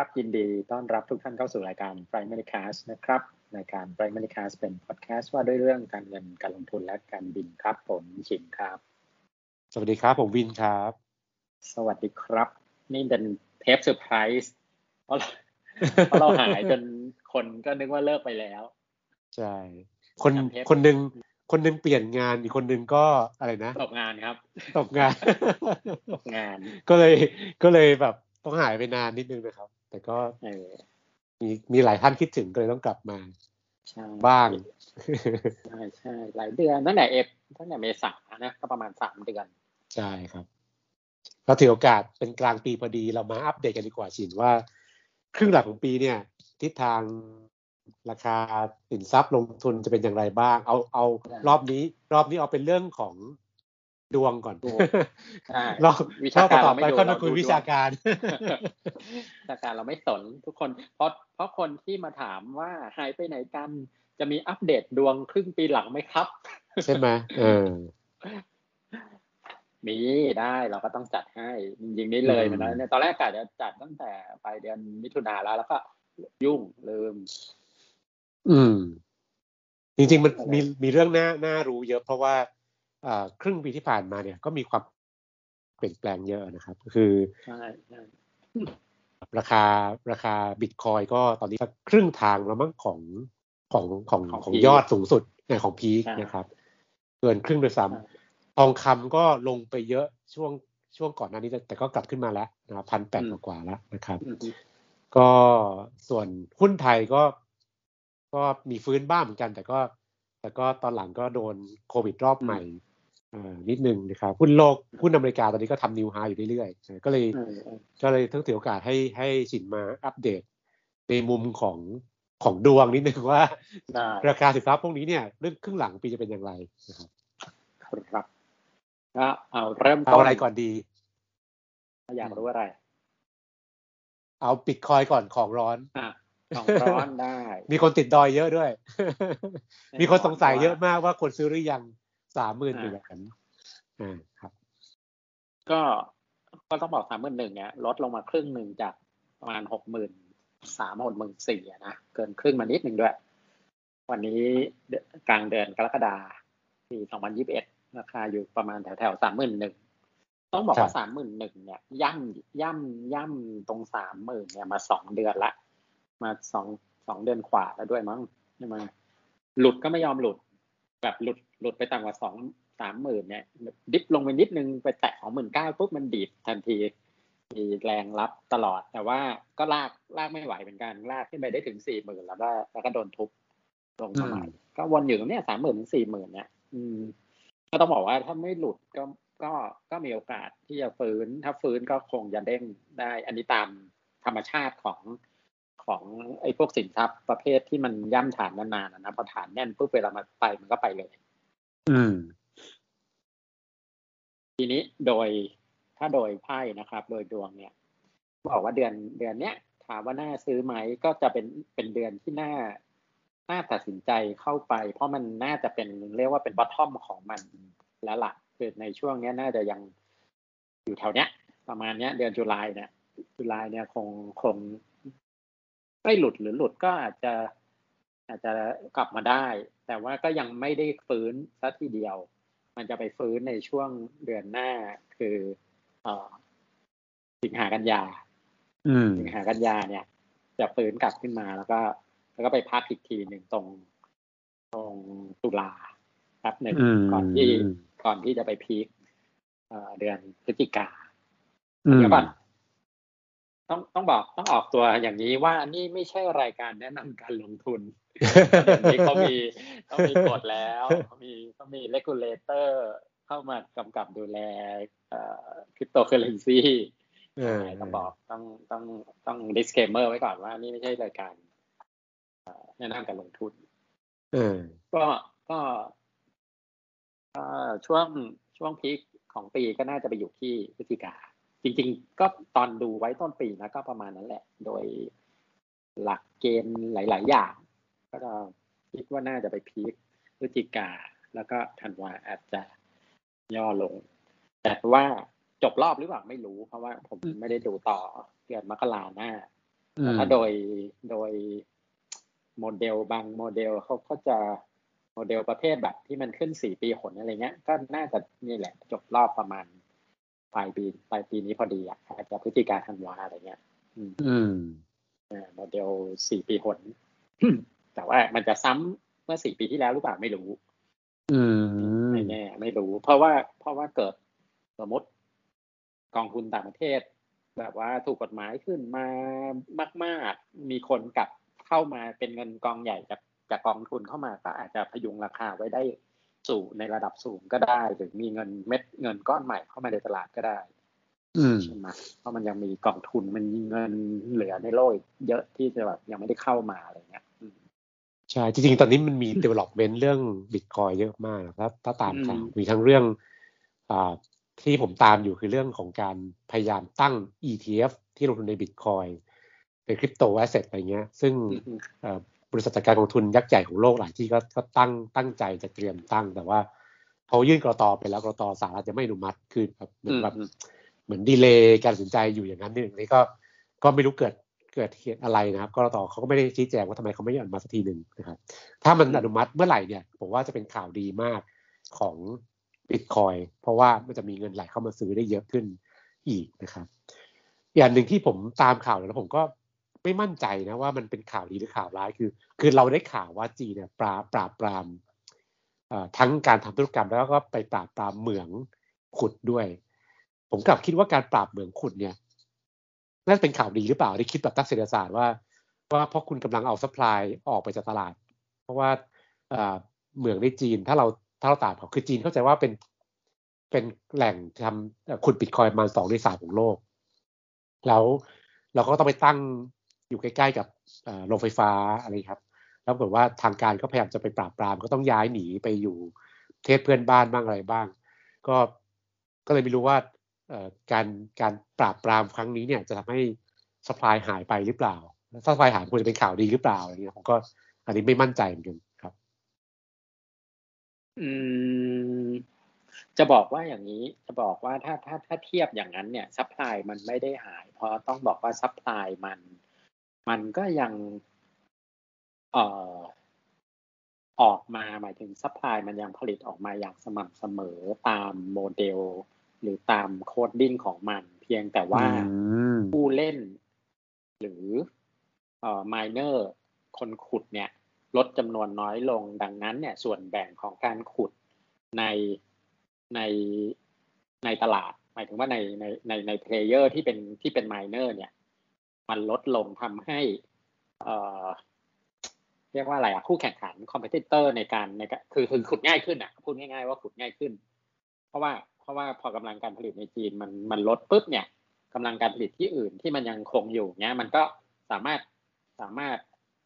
ครับ ยินดีต้อนรับทุกท่านเข้าสู่รายการ Primary Cast นะครับรายการ Primary Cast เป็นพอดแคสต์ว่าด้วยเรื่องการเงินการลงทุนและการบินครับ ผมชินครับ สวัสดีครับ ผมวินครับ สวัสดีครับ นี่เป็นเทปเซอร์ไพรส์เพราะเพราะเราหายจนคนก็นึกว่าเลิกไปแล้ว ใช่ คนคนหนึ่งคนหนึ่งเปลี่ยนงานอีกคนหนึ่งก็อะไรนะตกงานครับตกงานตกงาน ก็เลยก็เลยแบบต้องหายไปนานนิดนึงนะครับ แต่ก็เออมีมีหลายท่านคิดถึงก็เลยต้องกลับมาใช่บ้างใช่ใช่หลายเดือนตั้งแต่เอฟตั้งแต่เมษานะก็ประมาณสามเดือน ใช่ครับเราถือโอกาสเป็นกลางปีพอดีเรามาอัปเดตกันดีกว่าชินว่า ครึ่งหลังของปีเนี่ย ทิศทางราคาสินทรัพย์ลงทุนจะเป็นอย่างไรบ้าง เอาเอารอบนี้ รอบนี้เอาเป็นเรื่องของ ดวงก่อนดวงใช่รอบวิชาการต่อเราไม่ไปดูก็เรามาคุยดูวิชาการวิชาการเราไม่สนทุกคน เพราะเพราะคนที่มาถามว่าหายไปไหนกัน จะมีอัปเดตดวงครึ่งปีหลังไหมครับ ใช่ไหมเออมีได้เราก็ต้องจัดให้จริงๆนี่เลยอืมมันนะเนี่ยตอนแรกกะจะจัดตั้งแต่ปลายเดือนมิถุนาแล้วแล้วก็ยุ่งลืม อืม จริงๆมันอะไรมีมีเรื่องน่าน่ารู้เยอะเพราะว่าอ่า ครึ่งปีที่ผ่านมาเนี่ยก็มีความเปลี่ยนแปลงเยอะนะครับ คือใช่ใช่ราคาราคาบิตคอยก็ตอนนี้สักครึ่งทางแล้วมั้งของของของของยอดสูงสุดเนี่ยของพีคนะครับ เกินครึ่งโดยซ้ำทองคำก็ลงไปเยอะช่วงช่วงก่อนหน้านี้แต่แต่ก็กลับขึ้นมาแล้วนะครับพันแปดกว่าๆแล้วนะครับอืมก็ส่วนหุ้นไทยก็ ก็มีฟื้นบ้างเหมือนกัน แต่ก็ แต่ก็ตอนหลังก็โดนโควิดรอบใหม่เอ่อ นิดนึงนะครับหุ้นโลกหุ้นอเมริกาตอนนี้ก็ทำนิวไฮอยู่เรื่อยๆก็เลยเออเออก็เลยต้องถือโอกาสให้ให้สินมาอัปเดต ในมุมของของดวงนิดนึงว่าได้ราคาสินทรัพย์พวกนี้เนี่ยเรื่องครึ่งหลังปีจะเป็นอย่างไรนะครับครับก็เอาเริ่มเอาต้นอะไรก่อนดีอยากรู้อะไร เอาบิตคอยก่อนของร้อนอะของร้อนได้ มีคนติดดอยเยอะด้วย มีคนสงสัยเยอะมากว่าคนซื้อหรือยัง สามหมื่นเหรียญอ่าครับ ก็ก็ต้องบอกสามหมื่นหนึ่งเนี่ยลดลงมาครึ่งหนึ่งจากประมาณหกหมื่นสามหกหมื่นสี่นะเกินครึ่งมานิดหนึ่งด้วย วันนี้เดือนกลางเดือนกรกฎาปีสองพันยิบเอ็ดราคาอยู่ประมาณแถวแถวสามหมื่นหนึ่งต้องบอกครัว่าบสามหมื่นหนึ่งเนี่ย ย่ำย่ำย่ำตรงสามหมื่นเนี่ยมาสองเดือนละ มาสองสองเดือนขวาแล้วด้วยมั้งใช่ไหมหลุดก็ไม่ยอมหลุด แบบหลุดหลุดไปต่ำกว่าสองสามหมื่นเนี่ย ดิฟลงไปนิดนึงไปแตะสองหมื่นเก้าปุ๊บมันดีดทันทีมีแรงรับตลอด แต่ว่าก็ลากลากไม่ไหวเหมือนกัน ลากขึ้นไปได้ถึงสี่หมื่นแล้วก็แล้วก็โดนทุบลงมาใหม่ก็วนอยู่ตรงเนี้ยสามหมื่นถึงสี่หมื่นเนี่ยอืม ก็ต้องบอกว่าถ้าไม่หลุดก็ก็ก็มีโอกาสที่จะฟื้น ถ้าฟื้นก็คงจะเด้งได้ อันนี้ตามธรรมชาติของ ของไอ้พวกสินทรัพย์ประเภทที่มันย่ำฐานนานๆอะนะพอฐานแน่นปุ๊บเวลามันไปมันก็ไปเลย อืม ทีนี้โดยถ้าโดยไพ่นะครับ โดยดวงเนี่ยบอกว่าเดือนเดือนเนี้ยถามว่าน่าซื้อไหมก็จะเป็นเป็นเดือนที่น่าน่าตัดสินใจเข้าไป เพราะมันน่าจะเป็นเรียกว่าเป็นบอททอมของมันแล้วล่ะคือในช่วงเนี้ยน่าจะยังอยู่แถวเนี้ย ประมาณเนี้ย เดือนจุลายเนี่ยจุลายเนี่ยคงคง ไม่หลุดหรือหลุดก็อาจจะ อาจจะกลับมาได้ แต่ว่าก็ยังไม่ได้ฟื้นสัทีเดียว มันจะไปฟื้นในช่วงเดือนหน้าคือเอ่อสิงหากันยาอืมสิงหากันยาเนี่ย จะฟื้นกลับขึ้นมาแล้วก็ แล้วก็ไปพักอีกทีหนึ่งตรงตรงตุลาแป๊บหนึ่งอืมก่อนที่ก่อนที่จะไปพีคเอ่อเดือนพฤศจิกาอืมเดี๋ยวก่อน ต้องต้องบอกต้องออกตัวอย่างนี้ว่านี่ไม่ใช่รายการแนะนำการลงทุนเดี๋ยวนี้เขามีเขามีกฎแล้วเขามีเขามี regulator เข้ามากำกับดูแลเอ่อคริปโตเคอเรนซีเออต้องบอกต้องต้องต้อง disclaimer ไว้ก่อนว่านี่ไม่ใช่รายการเอ่อแนะนำการลงทุนเออก็ก็เอ่อช่วงช่วง peak ของปีก็น่าจะไปอยู่ที่พฤศจิกา จริง ๆ ก็ตอนดูไว้ต้นปีนะก็ประมาณนั้นแหละ โดยหลักเกณฑ์หลาย ๆ อย่าง ก็จะคิดว่าน่าจะไปพีคพฤศจิกา แล้วก็ธันวาอาจจะย่อลง แต่ว่าจบรอบหรือเปล่าไม่รู้ เพราะว่าผมไม่ได้ดูต่อเดือนมกราหน้าแต่ถ้าโดยโดยโมเดลบางโมเดลเขาก็จะโมเดลประเภทแบบที่มันขึ้นสี่ปีหนอะไรเงี้ย ก็น่าจะนี่แหละ จบรอบประมาณ ปลายปีปลายปีนี้พอดีอะอาจจะพฤศจิกาธันวาอะไรเงี้ย อืมโมเดลสี่ปีหนแต่ว่ามันจะซ้ำเมื่อสี่ปีที่แล้วหรือเปล่าไม่รู้ อืมไม่แน่ไม่รู้ เพราะว่าเพราะว่าเกิดสมมติกองทุนต่างประเทศ แบบว่าถูกกฎหมายขึ้นมามาก ๆ มีคนกลับเข้ามาเป็นเงินกองใหญ่จากจากกองทุนเข้ามาก็อาจจะพยุงราคาไว้ได้ สูงในระดับสูงก็ได้ หรือมีเงินเม็ดเงินก้อนใหม่เข้ามาในตลาดก็ได้ใช่ไหมเพราะมันยังมีกองทุนมันมีเงินเหลือในโลกเยอะที่จะแบบยังไม่ได้เข้ามาอะไรเงี้ยใช่จริงๆ ตอนนี้มันมี development เรื่องบิตคอยเยอะมากครับถ้าตามข่าวมีทั้งเรื่องอ่าที่ผมตามอยู่คือเรื่องของการพยายามตั้ง ETF ที่ลงทุนในบิตคอยเป็นคริปโตแอสเซทอะไรเงี้ย ซึ่ง บริษัทจัดการกองทุนยักษ์ใหญ่ของโลกหลายที่ก็ก็ตั้งตั้งใจจะเตรียมตั้ง แต่ว่าพอยื่นกรตไปแล้วกรตสหรัฐจะไม่อนุมัติคือแบบเหมือนแบบเหมือนดีเลย์การสนใจอยู่อย่างนั้นนี่นี่ก็ก็ไม่รู้เกิดเกิดเหตุอะไรนะครับกรตเขาก็ไม่ได้ชี้แจงว่าทำไมเขาไม่อนุมัติสักทีหนึ่งนะครับ ถ้ามันอนุมัติเมื่อไหร่เนี่ยผมว่าจะเป็นข่าวดีมากของบิตคอยเพราะว่ามันจะมีเงินไหลเข้ามาซื้อได้เยอะขึ้นอีกนะครับอย่างหนึ่งที่ผมตามข่าวแล้วผมก็ ไม่มั่นใจนะว่ามันเป็นข่าวดีหรือข่าวร้ายคือ คือเราได้ข่าวว่าจีนเนี่ยปราบปราบปรามทั้งการทำธุรกรรมแล้วก็ไปปราบปรามเหมืองขุดด้วย ผมกลับคิดว่าการปราบเหมืองขุดเนี่ยน่าจะเป็นข่าวดีหรือเปล่าได้คิดแบบหลักเศรษฐศาสตร์ว่าว่าเพราะคุณกำลังเอา supply ออกไปจากตลาด เพราะว่าเหมืองในจีนถ้าเราถ้าเราตามเขาคือจีนเข้าใจว่าเป็นเป็นแหล่งทำขุดบิตคอยมาสองในสามของโลก แล้วเราก็ต้องไปตั้ง อยู่ใกล้ ๆ กับโรงไฟฟ้าอะไรครับ แล้วปรากฏว่าทางการก็พยายามจะไปปราบปรามก็ต้องย้ายหนีไปอยู่เทศเพื่อนบ้านบ้างอะไรบ้าง ก็ก็เลยไม่รู้ว่าการการปราบปรามครั้งนี้เนี่ยจะทำให้สปายหายไปหรือเปล่าถ้าสปายหายควรจะเป็นข่าวดีหรือเปล่าอะไรเงี้ยผมก็อันนี้ไม่มั่นใจเหมือนกันครับ อืมจะบอกว่าอย่างนี้จะบอกว่าถ้าถ้าถ้าเทียบอย่างนั้นเนี่ย supply มันไม่ได้หาย เพราะต้องบอกว่า supply มัน มันก็ยังเอ่อออกมาหมายถึง supply มันยังผลิตออกมาอย่างสม่ำเสมอตามโมเดล หรือตาม coding ของมัน เพียงแต่ว่าผู้เล่น หรือเอ่อ miner คนขุดเนี่ยลดจำนวนน้อยลงดังนั้นเนี่ยส่วนแบ่งของการขุดในในในตลาด หมายถึงว่าในในในใน player ที่เป็นที่เป็น miner เนี่ย มันลดลงทำให้เรียกว่าอะไรอะคู่แข่งขัน competitor ในการในคือคือขุดง่ายขึ้นอะพูดง่าย ๆ ว่าขุดง่ายขึ้น เพราะว่าเพราะว่าพอกำลังการผลิตในจีนมันมันลดปุ๊บเนี่ยกำลังการผลิตที่อื่นที่มันยังคงอยู่เนี้ยมันก็สามารถสามารถ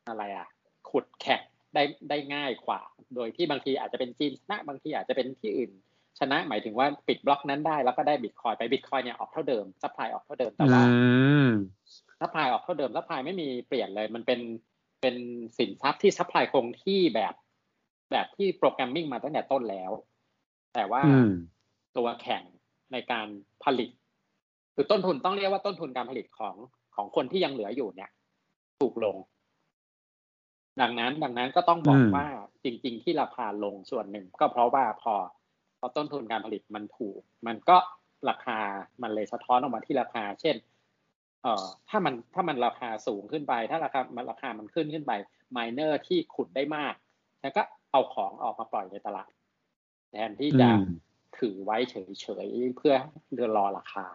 อะไรอะขุดแข่งได้ได้ง่ายกว่า โดยที่บางทีอาจจะเป็นจีนชนะบางทีอาจจะเป็นที่อื่น ชนะหมายถึงว่าปิดบล็อกนั้นได้แล้วก็ได้บิตคอยไปบิตคอยเนี่ยออกเท่าเดิม supply ออกเท่าเดิมแต่ว่า supply ออกเท่าเดิม supply ไม่มีเปลี่ยนเลย มันเป็นเป็นสินทรัพย์ที่ supply คงที่แบบแบบที่ programming มาตั้งแต่ต้นแล้ว แต่ว่าตัวแข่งในการผลิต คือต้นทุนต้องเรียกว่าต้นทุนการผลิตของของคนที่ยังเหลืออยู่เนี่ย ถูกลง ดังนั้นดังนั้นก็ต้องบอกว่าจริง ๆ ที่ราคาลงส่วนหนึ่ง ก็เพราะว่าพอพอต้นทุนการผลิตมันถูก มันก็ราคามันเลยสะท้อนออกมาที่ราคา เช่น เอ่อถ้ามันถ้ามันราคาสูงขึ้นไป ถ้าราคามันราคามันขึ้นขึ้นไปมายเนอร์ที่ขุดได้มากแล้วก็เอาของออกมาปล่อยในตลาดแทนที่จะถือไว้เฉยๆเพื่อเดือรอราคา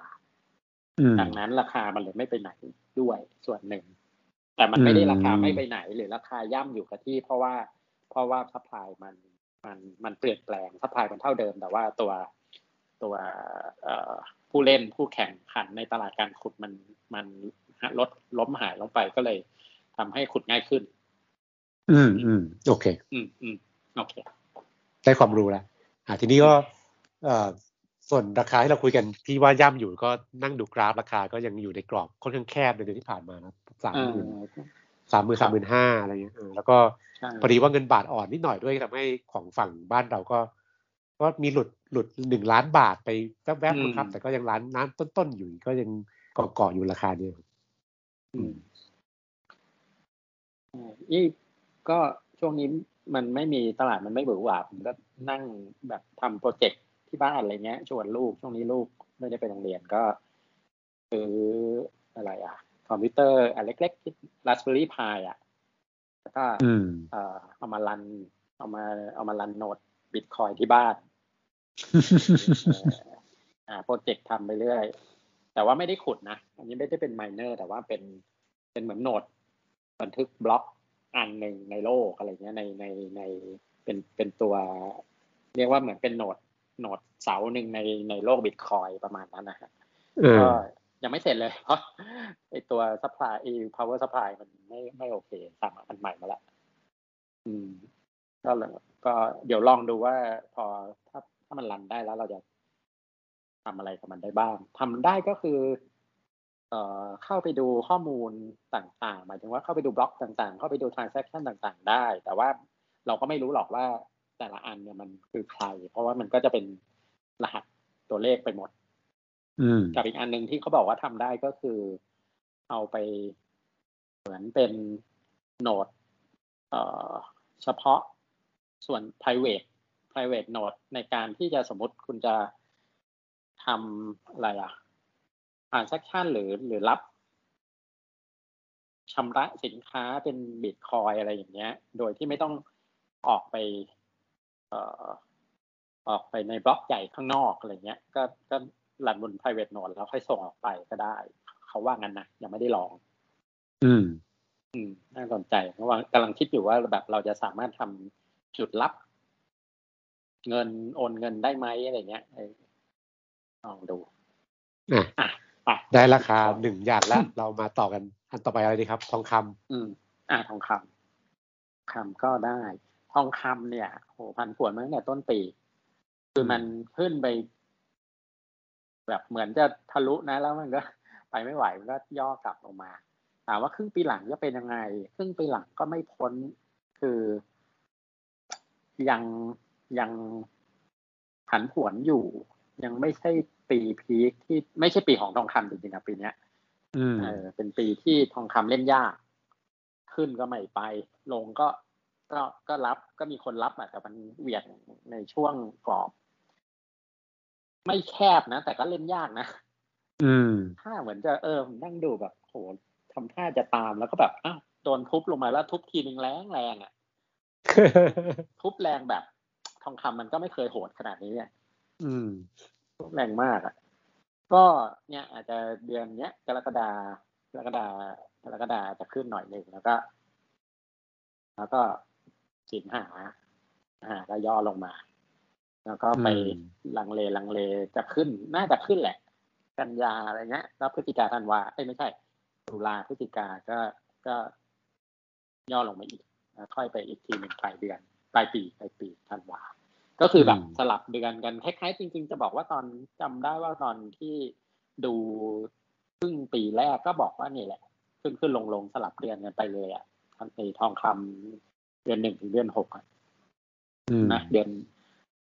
ดังนั้นราคามันเลยไม่ไปไหนด้วยส่วนหนึ่ง แต่มันไม่ได้ราคาไม่ไปไหน หรือราคาย่ำอยู่กับที่ เพราะว่าเพราะว่า supply มันมันมันเปลี่ยนแปลง supply มันเท่าเดิม แต่ว่าตัวตัว ผู้เล่นผู้แข่งขันในตลาดการขุดมันมันลดล้มหายลงไปก็เลยทำให้ขุดง่ายขึ้น อืมอืมโอเค อืมอืมโอเค ได้ความรู้แล้วอ่าทีนี้ก็เอ่อส่วนราคาที่เราคุยกันพี่ว่าย่ำอยู่ก็นั่งดูกราฟราคาก็ยังอยู่ในกรอบค่อนข้างแคบในเดือนที่ผ่านมานะสามหมื่นสามหมื่นสามหมื่นห้าอะไรเงี้ยแล้วก็พอดีว่าเงินบาทอ่อนนิดหน่อยด้วยทำให้ของฝั่งบ้านเราก็ ก็มีหลุดหลุดหนึ่งล้านบาทไปแวบๆนะครับ แต่ก็ยังล้านน้ำต้นๆอยู่ก็ยังเกาะๆอยู่ราคาเดียวอีก็ช่วงนี้มันไม่มีตลาดมันไม่เบื่อหวาผมก็นั่งแบบทำ project ที่บ้านอะไรเงี้ยชวนลูกช่วงนี้ลูกไม่ได้ไปโรงเรียนก็ซื้ออะไรอะ คอมพิวเตอร์อันเล็กๆที่ Raspberry Pi อะแล้วก็เอ่อเอามา run เอามาเอามา run node Bitcoin ที่บ้านอ่าโปรเจกต์ทำไปเรื่อย แต่ว่าไม่ได้ขุดนะ อันนี้ไม่ได้เป็น miner แต่ว่าเป็นเป็นเหมือน node บันทึกบล็อกอันหนึ่งในโลกอะไรเงี้ยในในในเป็นเป็นตัว เรียกว่าเหมือนเป็น node node เสาหนึ่งในในโลกบิตคอยประมาณนั้นนะฮะก็ยังไม่เสร็จเลยเพราะไอตัว supply ไอpower supply มันไม่ไม่โอเคสั่งอันใหม่มาละอืมก็ ก็เดี๋ยวลองดูว่าพอถ้าถ้ามัน run ได้แล้วเราจะทำอะไรกับมันได้บ้างทำได้ก็คือ เอ่อเข้าไปดูข้อมูลต่างๆ หมายถึงว่าเข้าไปดูบล็อกต่างๆ เข้าไปดู transaction ต่างๆ ได้ แต่ว่าเราก็ไม่รู้หรอกว่าแต่ละอันเนี่ยมันคือใคร เพราะว่ามันก็จะเป็นรหัสตัวเลขไปหมดกับอีกอันหนึ่งที่เขาบอกว่าทำได้ก็คือ เอาไปเหมือนเป็นโนดเอ่อเฉพาะ ส่วน private private node ในการที่จะสมมติคุณจะทำอะไรอะ transaction หรือหรือรับชำระสินค้าเป็นบิตคอยอะไรอย่างเงี้ย โดยที่ไม่ต้องออกไปเอ่อออกไปในบล็อกใหญ่ข้างนอกอะไรเงี้ย ก็ก็รันบน private node แล้วค่อยส่งออกไปก็ได้ เขาว่างั้นนะยังไม่ได้ลอง อืม อืม น่าสนใจเพราะว่ากำลังคิดอยู่ว่าแบบเราจะสามารถทำ จุดรับ เงินโอนเงินได้ไหมอะไรเงี้ยลองดูอะได้ราคาหนึ่งอย่างแล้ว เรามาต่อกัน อันต่อไปอะไรดีครับ ทองคำอืม อ่าทองคำคำก็ได้ ทองคำเนี่ยโหพันผวนมาตั้งแต่ต้นปี คือมันขึ้นไป แบบเหมือนจะทะลุนะ แล้วมันก็ ไปไม่ไหวมันก็ย่อกลับลงมาถามว่าครึ่งปีหลังจะเป็นยังไง ครึ่งปีหลังก็ไม่พ้น คือ ยังยังผันผวนอยู่ ยังไม่ใช่ปีพีคที่ไม่ใช่ปีของทองคำจริงๆนะปีเนี้ยเออเป็นปีที่ทองคำเล่นยาก ขึ้นก็ไม่ไป ลงก็ก็ก็รับก็มีคนรับอะแต่มันเหวี่ยงในช่วงกรอบ ไม่แคบนะ แต่ก็เล่นยากนะอืมถ้าเหมือนจะเออนั่งดูแบบโหทำท่าจะตามแล้วก็แบบอ้าวโดนทุบลงมาแล้วทุบทีนึงแรงแรงอะ ทุบแรงแบบ ทองคำมันก็ไม่เคยโหดขนาดนี้เนี่ยอืมแรงมากอะ ก็เนี่ย อาจจะเดือนเนี้ยกรกฎากรกฎากรกฎาจะขึ้นหน่อยหนึ่งแล้วก็ แล้วก็สินหาอ่าก็ย่อลงมา แล้วก็ไปลังเลลังเลจะขึ้น น่าจะขึ้นแหละ กันยาอะไรเงี้ย แล้วพฤศจิกาธันวาเอ้ยไม่ใช่ตุลาพฤศจิกาก็ก็ย่อลงมาอีกแล้ว ค่อยไปอีกทีหนึ่งปลายเดือนปลายปีปลายปีธันวาก็คือแบบสลับเดือนกันคล้ายๆจริง ๆ จะบอกว่าตอนจำได้ว่าตอนที่ดูครึ่งปีแรกก็บอกว่านี่แหละ ขึ้นขึ้นลงลงสลับเดือนกันไปเลยอะในทองคำเดือนหนึ่งถึงเดือนหกนะเดือน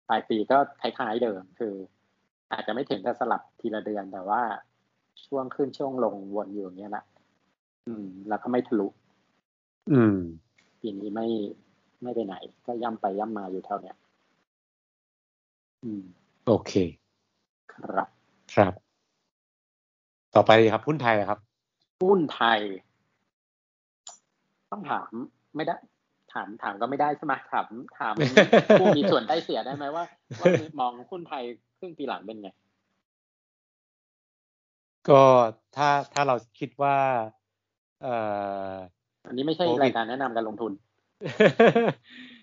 ปลายปีก็คล้ายๆเดิมคือ อาจจะไม่ถึงกับสลับทีละเดือนแต่ว่าช่วงขึ้นช่วงลงวนอยู่อย่างเงี้ยละอืม แล้วก็ไม่ทะลุ อืม ปีนี้ไม่ไม่ไปไหน ก็ย่ำไปย่ำมาอยู่เท่าเนี้ยโอเค ครับ ครับ ต่อไปครับหุ้นไทยครับหุ้นไทย ต้องถามไม่ได้ ถามถามก็ไม่ได้ใช่ไหมถามถามผู้มีส่วนได้เสียได้ไหมว่าว่ามองหุ้นไทยครึ่งปีหลังเป็นไงก็ถ้าถ้าเราคิดว่า เอ่อ อันนี้ไม่ใช่รายการแนะนำการลงทุน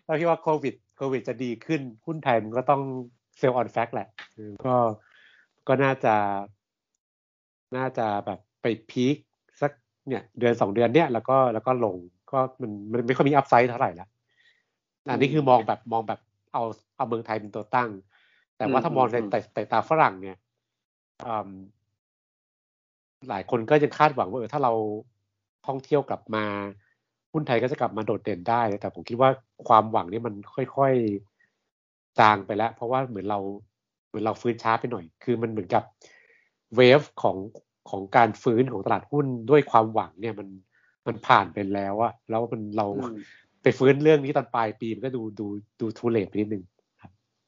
เราคิดว่าโควิดโควิดจะดีขึ้นหุ้นไทยมันก็ต้อง sell on fact แหละก็ก็น่าจะ น่าจะแบบไป peak สักเนี่ยเดือนสองเดือนเนี่ยแล้วก็แล้วก็ลงก็มันมันไม่ค่อยมี upside เท่าไหร่ละอันนี้คือมองแบบมองแบบเอาเอาเมืองไทยเป็นตัวตั้ง แต่ว่าถ้ามองในแต่แต่ตาฝรั่งเนี่ยหลายคนก็ยังคาดหวังว่าเออถ้าเรา ท่องเที่ยวกลับมาหุ้นไทยก็จะกลับมาโดดเด่นได้ แต่ผมคิดว่าความหวังนี้มันค่อยจางไปแล้ว เพราะว่าเหมือนเราเหมือนเราฟื้นช้าไปหน่อย คือมันเหมือนกับเวฟของของการฟื้นของตลาดหุ้นด้วยความหวังเนี่ยมันมันผ่านไปแล้วอะแล้วมันเราอืมไปฟื้นเรื่องนี้ตอนปลายปีมันก็ดูดูดูทูเลตไปนิดนึง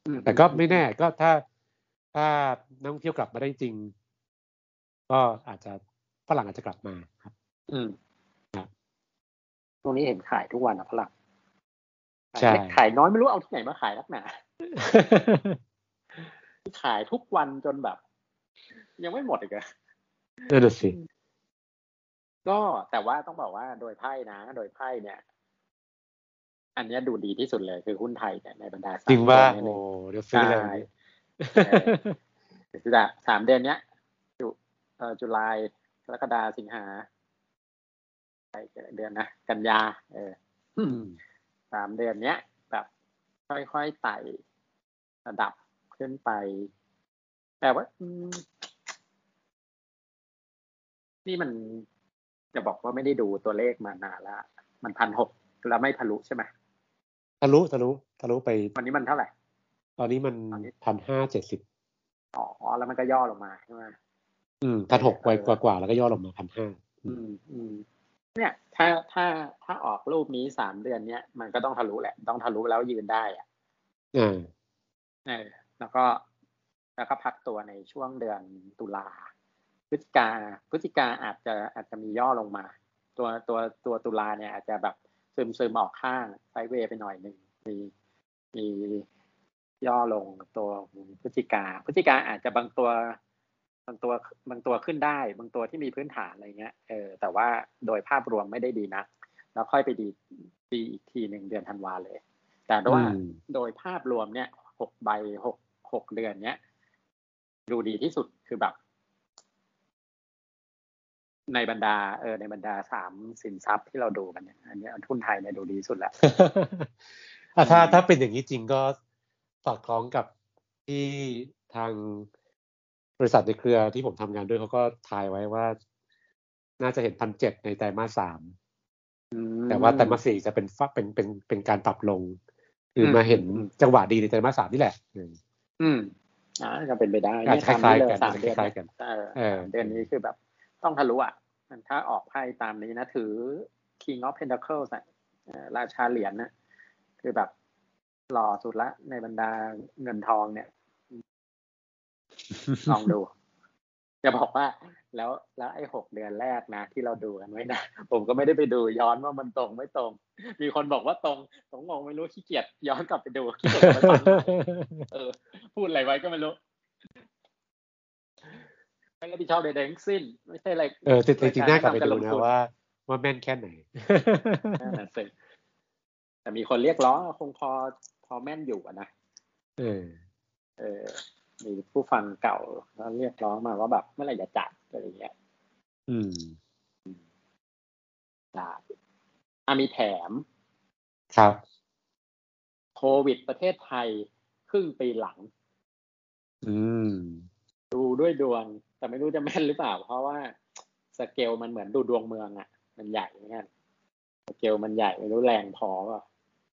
อืมแต่ก็ไม่แน่ก็ถ้าถ้านักท่องเที่ยวกลับมาได้จริง ก็อาจจะฝรั่งอาจจะกลับมาครับ อืมครับ ตรงนี้เห็นขายทุกวันนะฝรั่งใช่ขายน้อยไม่รู้เอาที่ไหนมาขายนักหนาขายทุกวันจนแบบ ยังไม่หมดอีกอะนั่นนะสิ ก็แต่ว่าต้องบอกว่าโดยไพ่นะ โดยไพ่เนี่ย อันเนี้ยดูดีที่สุดเลยคือหุ้นไทยเนี่ยในบรรดาสมจริงว่าตัวโอ้เนี่ยเดี๋ยวซื้อเลยใช่เออคือจะสามเดือนเนี้ยจุเอ่อจุลายกรกฎาสิงหาไป เดือนนะกันยา เอออืมสามเดือนเนี้ยแบบค่อยๆไต่ระดับขึ้นไป แต่ว่าอืมนี่มันจะบอกว่าไม่ได้ดูตัวเลขมานานละมันพันหกแล้วไม่ทะลุใช่ไหมทะลุทะลุทะลุไปวันนี้มันเท่าไหร่ ตอนนี้มันตอนนี้พันห้าเจ็ดสิบอ๋อแล้วมันก็ย่อลงมาใช่ไหมอืมพันหกเออกว่ากว่าแล้วก็ย่อลงมาพันห้าอืมอืม เนี่ยถ้าถ้าถ้าออกรูปนี้สามเดือนเนี้ยมันก็ต้องทะลุแหละ ต้องทะลุแล้วยืนได้อะอ่าเออแล้วก็แล้วก็พักตัวในช่วงเดือนตุลาพฤศจิกาพฤศจิกาอาจจะอาจจะมีย่อลงมา ตัวตัวตัวตุลาเนี่ยอาจจะแบบซึมซึมออกข้างไซด์เวย์ไปหน่อยหนึ่งมีมีย่อลงตัวพฤศจิกาพฤศจิกาอาจจะบางตัว บางตัวบางตัวขึ้นได้ บางตัวที่มีพื้นฐานอะไรเงี้ยเออแต่ว่าโดยภาพรวมไม่ได้ดีนัก แล้วค่อยไปดีดีอีกทีหนึ่งเดือนธันวาเลย แต่ว่าอืมโดยภาพรวมเนี่ยหกใบหกหกเดือนเนี้ยดูดีที่สุดคือแบบ ในบรรดาเออในบรรดาสามสินทรัพย์ที่เราดูกันเนี่ยอันเนี้ยทุนไทยเนี่ยดูดีสุดแล้วอะถ้าถ้าเป็นอย่างนี้จริงก็สอดคล้องกับที่ทาง บริษัทในเครือที่ผมทำงานด้วยเขาก็ทายไว้ว่า น่าจะเห็นพันเจ็ดในไตรมาสสามอืมแต่ว่าไตรมาสสี่จะเป็นฟักเป็นเป็นเป็นการปรับลง คือมมาเห็นอืมจังหวะดีในไตรมาสสามนี่แหละ อืมอืมอ่าก็เป็นไปได้อาจจะคล้ายๆกันสามเดือนคล้ายๆกันเออเออสามเดือนนี้คือแบบ ต้องทะลุอะมันถ้าออกไพ่ตามนี้นะถือ King of Pentacles อะเอ่อราชาเหรียญนะคือแบบหล่อสุดละในบรรดาเงินทองเนี่ย ลองดู จะบอกว่า แล้วแล้วไอ้หกเดือนแรกนะ ที่เราดูกันไว้นะผมก็ไม่ได้ไปดูย้อนว่ามันตรงไม่ตรง มีคนบอกว่าตรงผมงงไม่รู้ขี้เกียจย้อนกลับไปดูขี้เกียจกลับไปฟังใหม่เออ พูดอะไรไว้ก็ไม่รู้ไม่รับผิดชอบใดๆทั้งสิ้น ไม่ใช่อะไรเออจริงจริงๆน่ากลับไปดูรยนะกรว่าว่าแม่นแค่ไหนนั่นน่ะสิแต่มีคนเรียกร้องคงพอพอแม่นอยู่อะนะเออ เออ มีผู้ฟังเก่าแล้วเรียกร้องมาว่าแบบเมื่อไหร่จะจัดอะไรอย่างเงี้ย อืมได้อะมีแถม ครับ โควิดประเทศไทยครึ่งปีหลัง อืม ดูด้วยดวง แต่ไม่รู้จะแม่นหรือเปล่า เพราะว่าสเกลมันเหมือนดูดวงเมืองอะ่ะ มันใหญ่เหมือนกันสเกลมันใหญ่ไม่รู้แรงพอเปล่ะ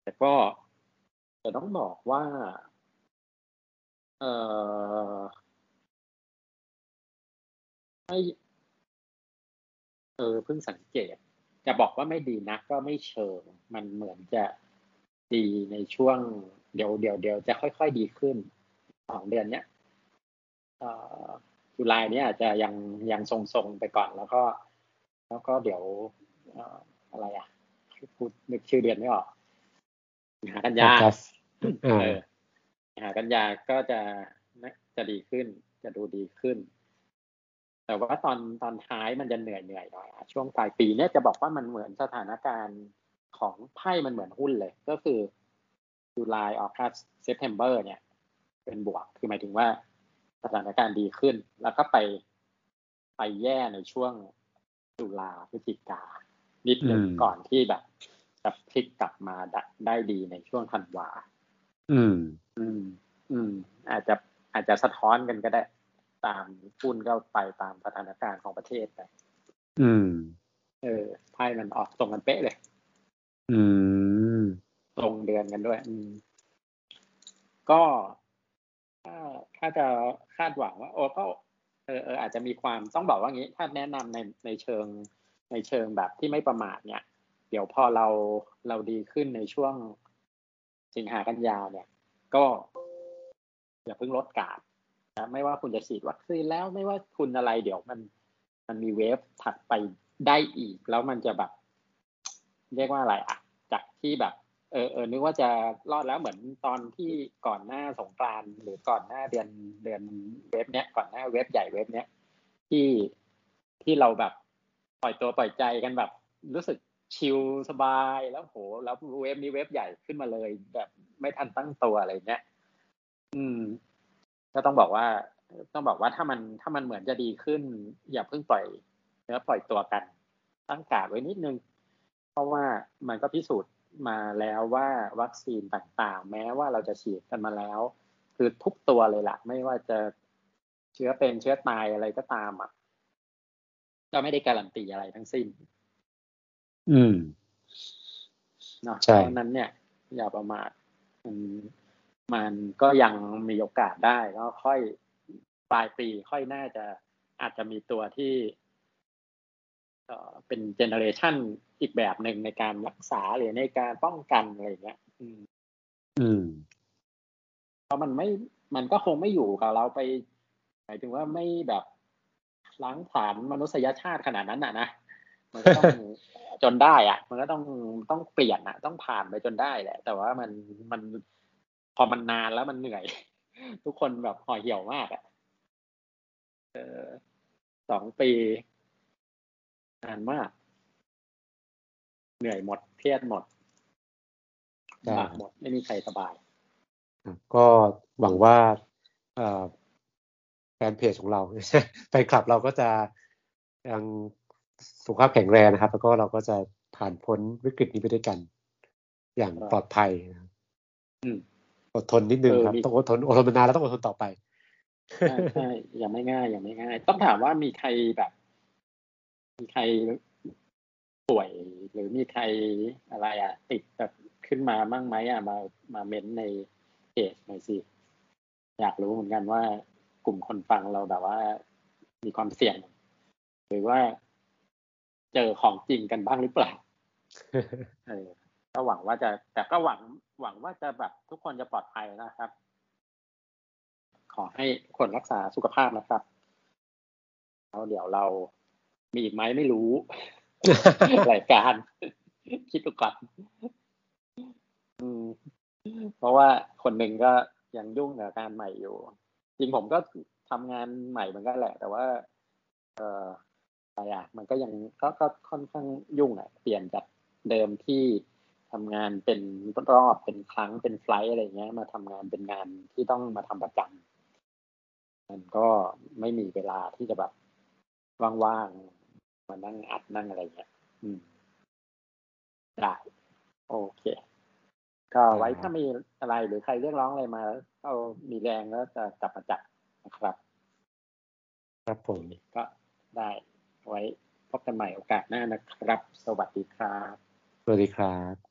แต่ก็แต่ต้องบอกว่า เออไม่เออเพิ่งสังเกต จะบอกว่าไม่ดีนักก็ไม่เชิง มันเหมือนจะดีในช่วง เดี๋ยวเดี๋ยวเดี๋ยวจะค่อยๆดีขึ้นสองเดือนเนี้ยเอ่อจุลายเนี้อาจจะยังยังทรงๆไปก่อนแล้วก็ แล้วก็เดี๋ยวเอ่ออะไรอะพูดนึกชื่อเดือนไม่ออกหากันยา August อ่าเออ หากันยาก็จะนะจะดีขึ้น จะดูดีขึ้น แต่ว่าตอนตอนท้ายมันจะเหนื่อยเหนื่อยหน่อยอะช่วงปลายปีเนี้ยจะบอกว่ามันเหมือนสถานการณ์ของไพ่มันเหมือนหุ้นเลย ก็คือจุลายออกัสSeptember เนี่ย เป็นบวกคือหมายถึงว่าสถานการณ์ดีขึ้น แล้วก็ไปไปแย่ในช่วงตุลาพฤศจิกานิดหนึ่งอืมก่อนที่แบบจะพลิกกลับมาได้ได้ดีในช่วงธันวา อืม อืม อืม อาจจะอาจจะสะท้อนกันก็ได้ ตามหุ้นก็ไปตามสถานการณ์ของประเทศไปอืม เออไพ่มันออกตรงกันเป๊ะเลย อืม ตรงเดือนกันด้วย อืม ก็ถ้าถ้าจะคาดหวังว่า โอ้ก็เออเอออาจจะมีความต้องบอกว่างี้ ถ้าแนะนำในในเชิงในเชิงแบบที่ไม่ประมาทเนี่ย เดี๋ยวพอเราเราดีขึ้นในช่วงสิงหากันยาเนี่ย ก็อย่าเพิ่งลดการนะไม่ว่าคุณจะฉีดวัคซีนแล้วไม่ว่าคุณอะไรเดี๋ยวมันมันมีเวฟถัดไปได้อีก แล้วมันจะแบบ เรียกว่าอะไรอะจากที่แบบ เออเออนึกว่าจะรอดแล้วเหมือนตอนที่ก่อนหน้าสงกรานหรือก่อนหน้าเดือนเดือนเว็บเนี้ยก่อนหน้าเว็บใหญ่เว็บเนี้ยที่ที่เราแบบปล่อยตัวปล่อยใจกันแบบ รู้สึก ชิลสบายแล้วโหแล้วเว็บนี้เว็บใหญ่ขึ้นมาเลย แบบไม่ทันตั้งตัวอะไรเงี้ยอืม ก็ต้องบอกว่า ต้องบอกว่าถ้ามันถ้ามันเหมือนจะดีขึ้น อย่าเพิ่งปล่อยเนื้อปล่อยตัวกัน ตั้งกาดไว้นิดนึง เพราะว่ามันก็พิสูจน์มาแล้วว่าวัคซีนต่างๆ แม้ว่าเราจะฉีดกันมาแล้ว คือทุกตัวเลยละไม่ว่าจะเชื้อเป็นเชื้อตายอะไรก็ตามอะก็ไม่ได้การันตีอะไรทั้งสิ้น อืมเนาะใช่เพราะฉะนั้นเนี่ย อย่าประมาทมันมันก็ยังมีโอกาสได้ก็ค่อยปลายปีค่อยน่าจะอาจจะมีตัวที่เอ่อเป็นเจเนอเรชันอีกแบบหนึ่งในการรักษาหรือในการป้องกันอะไรอย่างเงี้ย อืม อืม เพราะมันไม่ มันก็คงไม่อยู่กับเราไปหมายถึงว่าไม่แบบล้างผลาญมนุษยชาติขนาดนั้นน่ะนะ มันก็ต้องจนได้อะมันก็ต้องต้องเปลี่ยนอะต้องผ่านไปจนได้แหละ แต่ว่ามันมันพอมันนานแล้วมันเหนื่อย ทุกคนแบบห่อเหี่ยวมากอะเออสองปีนานมาก เหนื่อยหมดเครียดหมดใช่บากหมดไม่มีใครสบายครับก็หวังว่าเอ่อแฟนเพจของเราแฟนคลับเราก็จะยัง สุขภาพแข็งแรงนะครับ แล้วก็เราก็จะผ่านพ้นวิกฤตนี้ไปด้วยกัน อย่างครับปลอดภัยนะครับอืมอดทนนิดนึงเออครับมีต้องอดทนอดทนมานานแล้วต้องอดทนต่อไปใช่ใช่ยังไม่ง่ายยังไม่ง่าย ต้องถามว่ามีใครแบบ มีใครป่วย หรือมีใครอะไรอะ ติดแบบขึ้นมาบ้างไหมอะมามาเม้นในเพจหน่อยสิ อยากรู้เหมือนกันว่ากลุ่มคนฟังเราแบบว่า มีความเสี่ยง หรือว่า เจอของจริงกันบ้างหรือเปล่าเออก็หวังว่าจะ แต่ก็หวังหวังว่าจะแบบทุกคนจะปลอดภัยนะครับ ขอให้ทุกคนรักษาสุขภาพนะครับแล้วเดี๋ยวเรามีอีกไหมไม่รู้รายการ คิดดูก่อนอืมเพราะว่าคนหนึ่งก็ยังยุ่งกับการใหม่อยู่ จริงผมก็ทำงานใหม่เหมือนกันแหละ แต่ว่า เออ อะไรอะ มันก็ยังก็ก็ค่อนข้างยุ่งอะ เปลี่ยนจากเดิมที่ทำงานเป็นรอบเป็นครั้งเป็นไฟลท์อะไรเงี้ย มาทำงานเป็นงานที่ต้องมาทำประจำมันก็ไม่มีเวลาที่จะแบบว่างๆมานั่งอัดนั่งอะไรเงี้ย อืมได้โอเค ก็ไว้ครับถ้ามีอะไรหรือใครเรียกร้องอะไรมาเอามีแรงแล้วจะกลับมาจัดนะครับ ครับผมก็ได้ ไว้พบกันใหม่โอกาสหน้านะครับ สวัสดีครับ สวัสดีครับ